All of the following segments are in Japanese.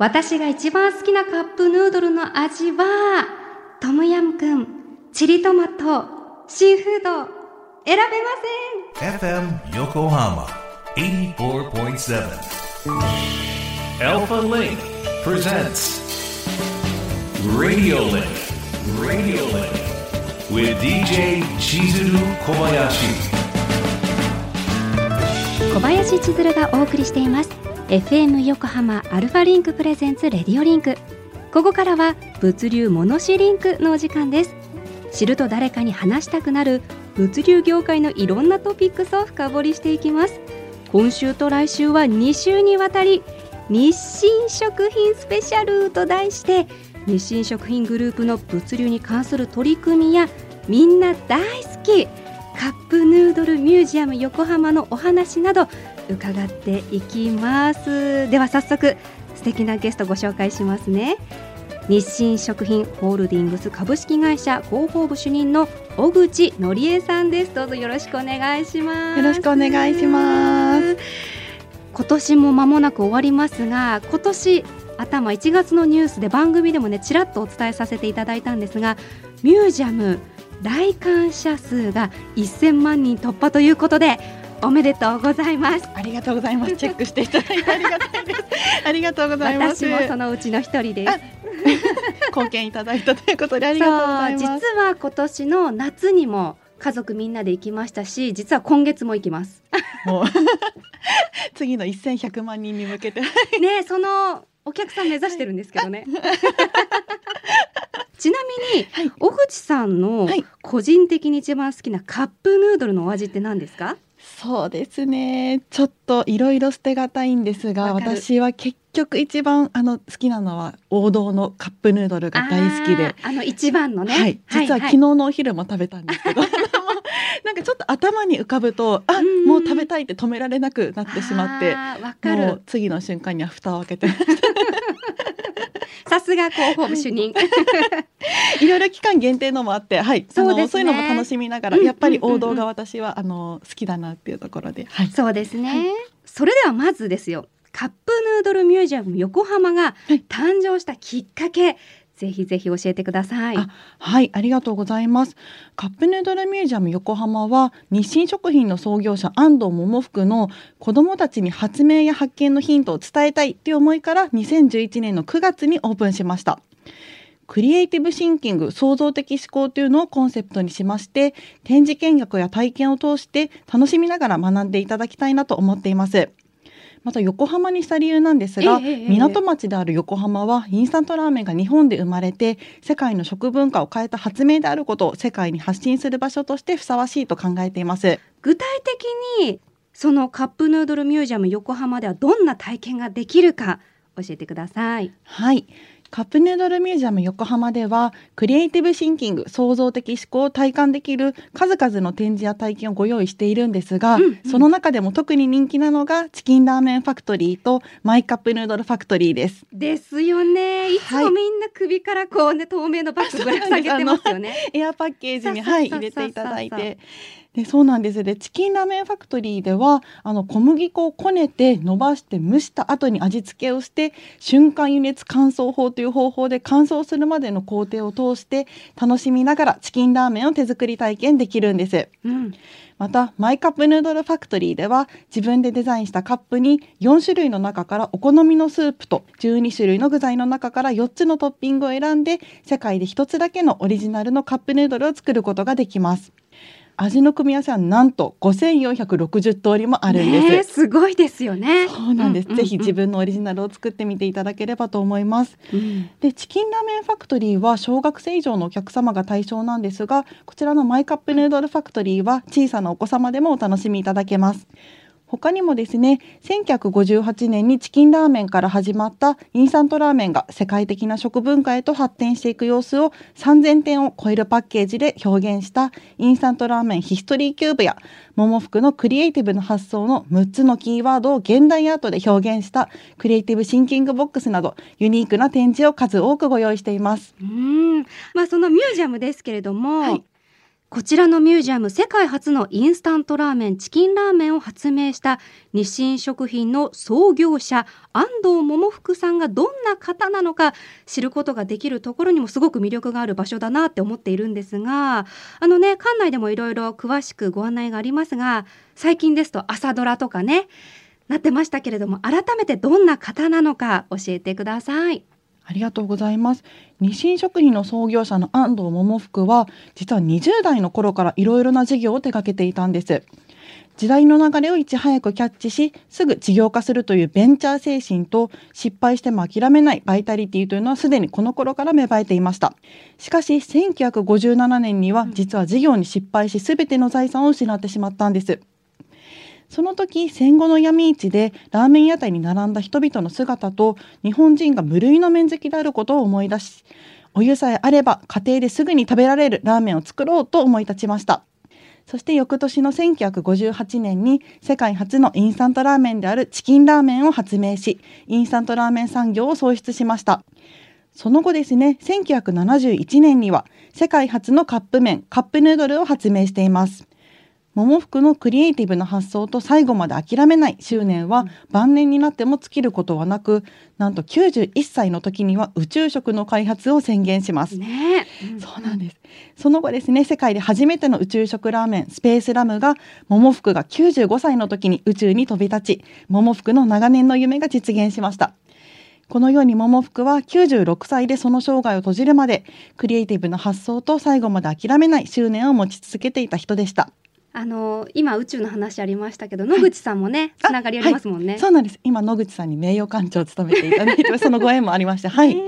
私が一番好きなカップヌードルの味は、トムヤムクン、チリトマト、シーフード、選べません FM Yokohama 84.7 Alpha Link presents Radio Link Radio Link with DJ Chizuru Kobayashi 小林千鶴がお送りしています FM 横浜アルファリンクプレゼンツ RADIO LINK。ここからは物流モノシリンクのお時間です。知ると誰かに話したくなる物流業界のいろんなトピックスを深掘りしていきます。今週と来週は2週にわたり日清食品スペシャルと題して日清食品グループの物流に関する取り組みやみんな大好きカップヌードルミュージアム横浜のお話など伺っていきます。では早速素敵なゲストご紹介しますね。日清食品ホールディングス株式会社広報部主任の小口のりえさんです。どうぞよろしくお願いします。よろしくお願いします。今年も間もなく終わりますが今年頭1月のニュースで番組でもねちらっとお伝えさせていただいたんですがミュージアム来館者数が1000万人突破ということでおめでとうございます。ありがとうございます。チェックしていただいてありがたいです。ありがとうございます。私もそのうちの一人です。貢献いただいたということでありがとうございます。実は今年の夏にも家族みんなで行きましたし実は今月も行きます。もう。次の1100万人に向けて。ねそのお客さん目指してるんですけどね。ちなみに、はい、小口さんの個人的に一番好きなカップヌードルのお味って何ですか、そうですね。ちょっといろいろ捨てがたいんですが私は結局一番あの好きなのは王道のカップヌードルが大好きで。あの一番のね、はい、実は昨日のお昼も食べたんですけど、はいはい、なんかちょっと頭に浮かぶとあもう食べたいって止められなくなってしまってもう次の瞬間には蓋を開けてさすが広報部主任。いろいろ期間限定のもあって、はい、そうです、ね、そういうのも楽しみながら、やっぱり王道が私はあの好きだなっていうところで、はい、そうですね、はい、それではまずですよ。カップヌードルミュージアム横浜が誕生したきっかけ、ぜひぜひ教えてください。はい、ありがとうございます。カップヌードルミュージアム横浜は日清食品の創業者安藤桃福の子どもたちに発明や発見のヒントを伝えたいという思いから2011年の9月にオープンしました。クリエイティブシンキング創造的思考というのをコンセプトにしまして展示見学や体験を通して楽しみながら学んでいただきたいなと思っています。また横浜にした理由なんですが、ええ、港町である横浜はインスタントラーメンが日本で生まれて世界の食文化を変えた発明であることを世界に発信する場所としてふさわしいと考えています。具体的にそのカップヌードルミュージアム横浜ではどんな体験ができるか教えてください。はいカップヌードルミュージアム横浜ではクリエイティブシンキング創造的思考を体感できる数々の展示や体験をご用意しているんですが、うんうん、その中でも特に人気なのがチキンラーメンファクトリーとマイカップヌードルファクトリーです。ですよね。い。つもみんな首からこうね透明のバッグぶら下げてますよね。エアパッケージにはい入れていただいてでそうなんですでチキンラーメンファクトリーではあの小麦粉をこねて伸ばして蒸した後に味付けをして瞬間輸熱乾燥法という方法で乾燥するまでの工程を通して楽しみながらチキンラーメンを手作り体験できるんです。うんまたマイカップヌードルファクトリーでは自分でデザインしたカップに4種類の中からお好みのスープと12種類の具材の中から4つのトッピングを選んで世界で1つだけのオリジナルのカップヌードルを作ることができます。味の組み合わせはなんと5460通りもあるんです。すごいですよね。そうなんです、うんうんうん。ぜひ自分のオリジナルを作ってみていただければと思います。うん、で、チキンラーメンファクトリーは小学生以上のお客様が対象なんですが、こちらのマイカップヌードルファクトリーは小さなお子様でもお楽しみいただけます。他にもですね1958年にチキンラーメンから始まったインスタントラーメンが世界的な食文化へと発展していく様子を3000点を超えるパッケージで表現したインスタントラーメンヒストリーキューブや百福のクリエイティブな発想の6つのキーワードを現代アートで表現したクリエイティブシンキングボックスなどユニークな展示を数多くご用意しています。うんまあ、そのミュージアムですけれども、はいこちらのミュージアム世界初のインスタントラーメンチキンラーメンを発明した日清食品の創業者安藤百福さんがどんな方なのか知ることができるところにもすごく魅力がある場所だなって思っているんですがあのね館内でもいろいろ詳しくご案内がありますが最近ですと朝ドラとかねなってましたけれども改めてどんな方なのか教えてください。ありがとうございます。日清食品の創業者の安藤桃福は、実は20代の頃からいろいろな事業を手掛けていたんです。時代の流れをいち早くキャッチし、すぐ事業化するというベンチャー精神と、失敗しても諦めないバイタリティというのはすでにこの頃から芽生えていました。しかし、1957年には実は事業に失敗し、すべての財産を失ってしまったんです。その時戦後の闇市でラーメン屋台に並んだ人々の姿と日本人が無類の麺好きであることを思い出しお湯さえあれば家庭ですぐに食べられるラーメンを作ろうと思い立ちました。そして翌年の1958年に世界初のインスタントラーメンであるチキンラーメンを発明しインスタントラーメン産業を創出しました。その後ですね1971年には世界初のカップ麺カップヌードルを発明しています。桃福のクリエイティブな発想と最後まで諦めない執念は晩年になっても尽きることはなくなんと91歳の時には宇宙食の開発を宣言します。ね、そうなんですその後ですね世界で初めての宇宙食ラーメンスペースラムが桃福が95歳の時に宇宙に飛び立ち桃福の長年の夢が実現しました。このように桃福は96歳でその生涯を閉じるまでクリエイティブな発想と最後まで諦めない執念を持ち続けていた人でした。あの今宇宙の話ありましたけど野口さんもね、つながりありますもんね、はい、そうなんです。今野口さんに名誉館長を務めていただいて そのご縁もありましてはい、えー、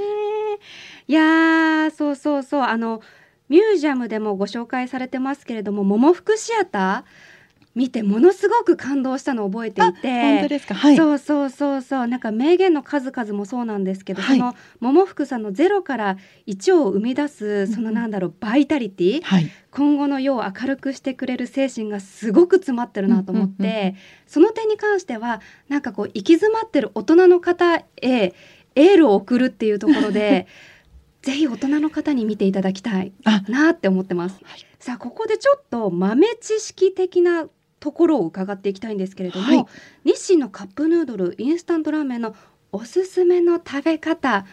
いやそうそうそう。あのミュージアムでもご紹介されてますけれども桃福シアター見てものすごく感動したのを覚えていて。本当ですか、はい、そうそうそうそう。なんか名言の数々もそうなんですけど、はい、その桃福さんのゼロから1を生み出すそのなんだろうバイタリティ、はい、今後の世を明るくしてくれる精神がすごく詰まってるなと思って、その点に関してはなんかこう行き詰まってる大人の方へエールを送るっていうところで ぜひ大人の方に見ていただきたいなって思ってます。さあここでちょっと豆知識的なところを伺っていきたいんですけれども、はい、日清のカップヌードルインスタントラーメンのおすすめの食べ方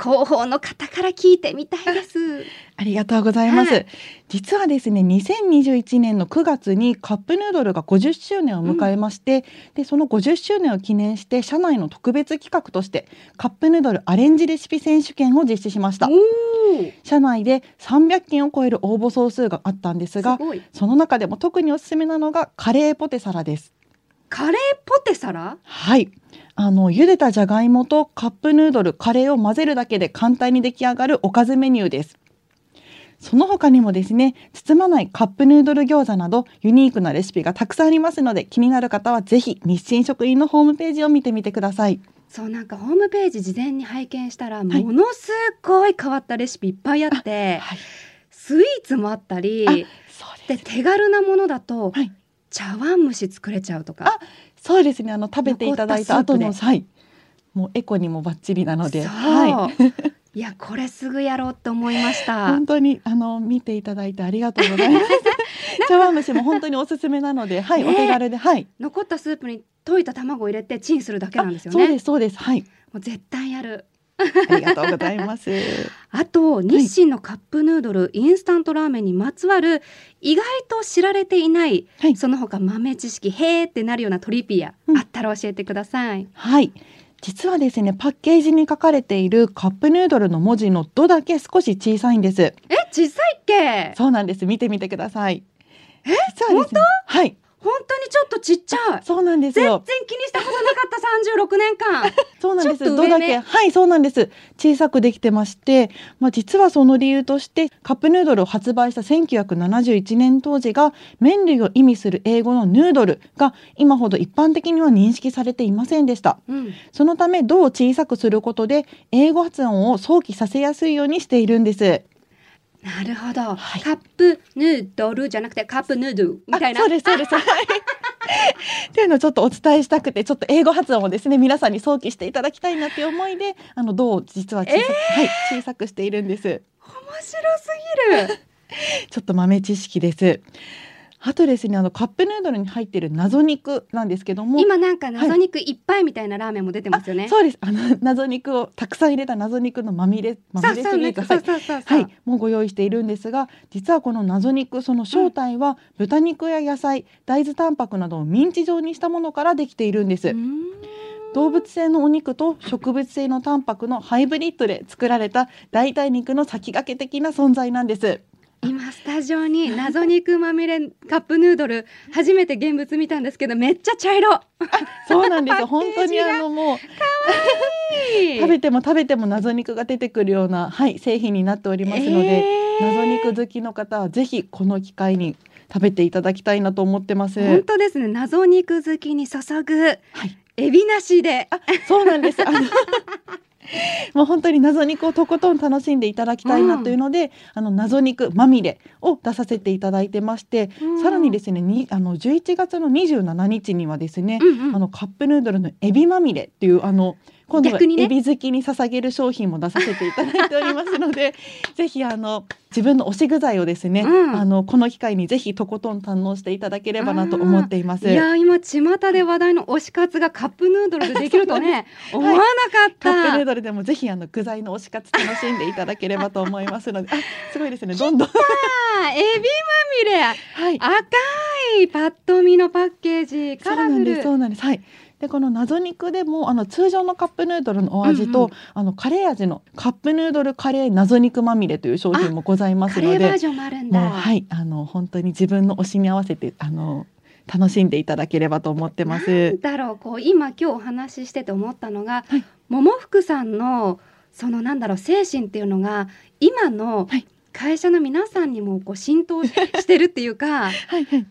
広報の方から聞いてみたいです。ありがとうございます。はい、実はですね、2021年の9月にカップヌードルが50周年を迎えまして、うん、でその50周年を記念して社内の特別企画としてカップヌードルアレンジレシピ選手権を実施しました。社内で300件を超える応募総数があったんですが、すその中でも特におすすめなのがカレーポテサラです。カレーポテサラ？はいあの茹でたじゃがいもとカップヌードルカレーを混ぜるだけで簡単に出来上がるおかずメニューです。その他にもですね包まないカップヌードル餃子などユニークなレシピがたくさんありますので気になる方はぜひ日清食品のホームページを見てみてください。そうなんかホームページ事前に拝見したら、はい、ものすごい変わったレシピいっぱいあって、はい、スイーツもあったりで手軽なものだと、はい、茶碗蒸し作れちゃうとか。そうですね。あの食べていただいた後のはい。もうエコにもバッチリなので。はい。いやこれすぐやろうと思いました。本当にあの見ていただいてありがとうございます。茶碗蒸しも本当におすすめなので、はい、お手軽で、はい。残ったスープに溶いた卵を入れてチンするだけなんですよね。そうですそうです。はい。もう絶対やる。ありがとうございます。あと日清のカップヌードル、はい、インスタントラーメンにまつわる意外と知られていない、はい、その他豆知識へーってなるようなトリピア、うん、あったら教えてください。はい。実はですねパッケージに書かれているカップヌードルの文字の「ド」だけ少し小さいんです。え小さいっけ？そうなんです。見てみてください。え実はです、ね、はい本当にちょっとちっちゃい。そうなんですよ。全然気にしたことなかった三十六年間。そうなんです。どだけはいそうなんです。小さくできてまして、まあ実はその理由としてカップヌードルを発売した1971年当時が麺類を意味する英語のヌードルが今ほど一般的には認識されていませんでした。うん、そのためどう小さくすることで英語発音を想起させやすいようにしているんです。なるほど、はい、カップヌードルじゃなくてカップヌードル。みたいな。そうですそうです。っていうのをちょっとお伝えしたくてちょっと英語発音をですね皆さんに想起していただきたいなっていう思いであのどう実は小さ,、えー、はい、小さくしているんです。面白すぎる。ちょっと豆知識です。あとですね、あのカップヌードルに入っている謎肉なんですけども、今なんか謎肉いっぱいみたいなラーメンも出てますよね。そうです。あの謎肉をたくさん入れた謎肉のまみれまみれシリーズ、そはい、もうご用意しているんですが、実はこの謎肉その正体は豚肉や野菜、大豆タンパクなどをミンチ状にしたものからできているんです。うん動物性のお肉と植物性のタンパクのハイブリッドで作られた代替肉の先駆け的な存在なんです。今スタジオに謎肉まみれカップヌードル初めて現物見たんですけどめっちゃ茶色。そうなんですよ。本当にあのもう食べても食べても謎肉が出てくるようなはい製品になっておりますので、えー謎肉好きの方はぜひこの機会に食べていただきたいなと思ってます。本当ですね謎肉好きに注ぐはい、エビなしであ、そうなんです。もう本当に謎肉をとことん楽しんでいただきたいなというので、あの謎肉まみれを出させていただいてまして、うん。さらにですね、にあの11月の27日にはですね、うんうん。あのカップヌードルのエビまみれっていうあの今度はエビ好きに捧げる商品も出させていただいておりますので ぜひあの自分の推し具材をですね、うんあのこの機会にぜひとことん堪能していただければなと思っています。いや今巷で話題の推し活がカップヌードルでできるとね 思わなかった。カップヌードルでもぜひあの具材の推し活楽しんでいただければと思いますので、あすごいですね。どんどんあエビまみれ はい。赤いパッと見のパッケージカラフルそうなんです。そうなんです。はい。でこの謎肉でもあの通常のカップヌードルのお味と、うんうんあのカレー味のカップヌードルカレー謎肉まみれという商品もございますカので、レーバージョンもあるんだ。はいあの本当に自分の推しに合わせてあの楽しんでいただければと思ってます。だろうこう今今日お話ししてて思ったのが、はい桃福さんのそのなんだろう精神っていうのが今のはい会社の皆さんにもこう浸透ししてるっていうかはい はい。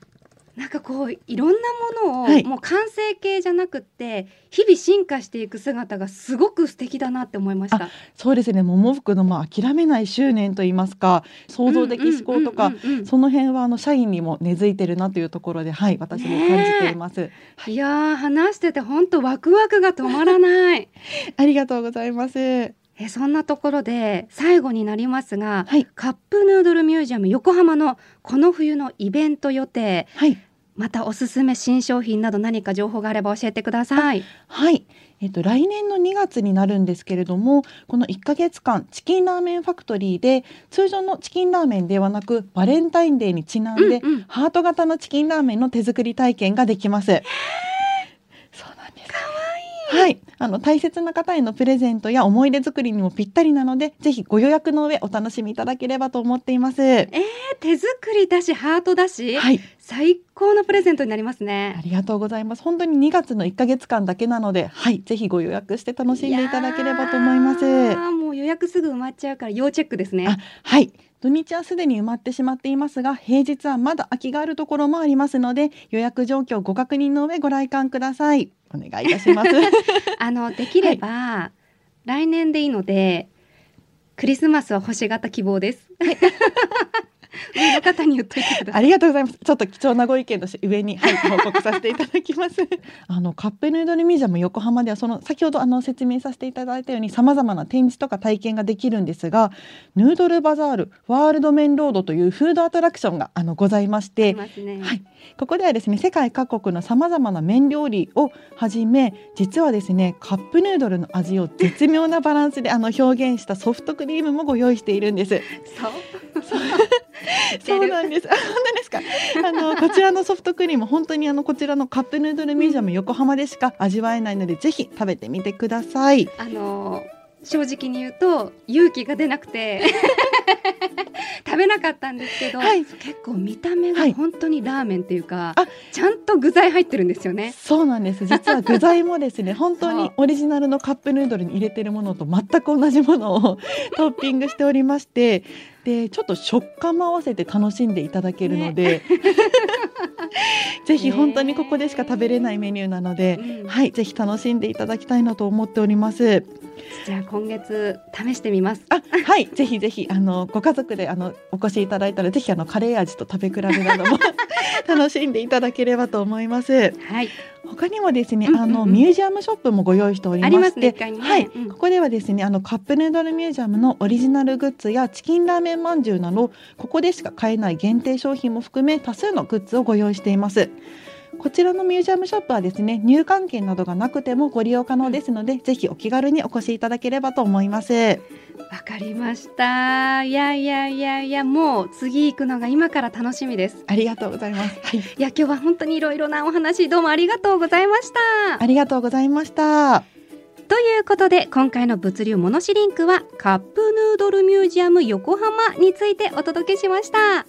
なんかこういろんなものを、はいもう完成形じゃなくって日々進化していく姿がすごく素敵だなって思いました。そうですね。桃福のまあ諦めない執念と言いますか、創造的思考とか。その辺はあの社員にも根付いてるなというところで、はい、私も感じています。いやー話してて本当ワクワクが止まらない。ありがとうございます。えそんなところで最後になりますが、はい、カップヌードルミュージアム横浜のこの冬のイベント予定はい、またおすすめ新商品など何か情報があれば教えてください。はい。えっと、来年の2月になるんですけれどもこの1ヶ月間チキンラーメンファクトリーで通常のチキンラーメンではなくバレンタインデーにちなんで、うんうんハート型のチキンラーメンの手作り体験ができます。はい、あの大切な方へのプレゼントや思い出作りにもぴったりなので、ぜひご予約の上お楽しみいただければと思っています。え手作りだしハートだし、はい、最高のプレゼントになりますあね。りがとうございます。本当に2月の1ヶ月間だけなので、はい、ぜひご予約して楽しんでいただければと思います。もう予約すぐ埋まっちゃうから要チェックですねあ。はい。土日はすでに埋まってしまっていますが、平日はまだ空きがあるところもありますので、予約状況をご確認の上ご来館ください。お願いいたします。あのできれば、来年でいいのでクリスマスは星型希望です。上の方に言っといてください。ありがとうございます。ちょっと貴重なご意見として上に、はい、報告させていただきます。あのカップヌードルミュージアム横浜ではその先ほどあの説明させていただいたように様々な展示とか体験ができるんですが、ヌードルバザールワールドメンロードというフードアトラクションがあのございまして、ね。はい、ここではですね世界各国のさまざまな麺料理をはじめ実はですねカップヌードルの味を絶妙なバランスであの表現したソフトクリームもご用意しているんです。そう。そうなんです。あ本当ですか？あのこちらのソフトクリーム本当にあのこちらのカップヌードルミュージアム横浜でしか味わえないのでぜひ食べてみてください。あの正直に言うと勇気が出なくて食べなかったんですけど、はい結構見た目がはい本当にラーメンっていうか、あちゃんと具材入ってるんですよね。そうなんです。実は具材もですね本当にオリジナルのカップヌードルに入れてるものと全く同じものをトッピングしておりまして。でちょっと食感も合わせて楽しんでいただけるので、ぜひ本当にここでしか食べれないメニューなので、うんはいぜひ楽しんでいただきたいなと思っております。じゃあ今月試してみます。あはいぜひぜひあのご家族であのお越しいただいたらぜひあのカレー味と食べ比べなども 楽しんでいただければと思います。はい。他にもですね、あのミュージアムショップもご用意しておりまして、一階にねはい、うん。ここではですね、あのカップヌードルミュージアムのオリジナルグッズやチキンラーメンまんじゅうなど、ここでしか買えない限定商品も含め多数のグッズをご用意しています。こちらのミュージアムショップはですね、入館券などがなくてもご利用可能ですので、ぜひお気軽にお越しいただければと思います。わかりましたいやいやいやいやもう次行くのが今から楽しみですありがとうございます。はい、いや今日は本当にいろいろなお話どうもありがとうございましたありがとうございました。ということで今回の物流モノシリンクはカップヌードルミュージアム横浜についてお届けしました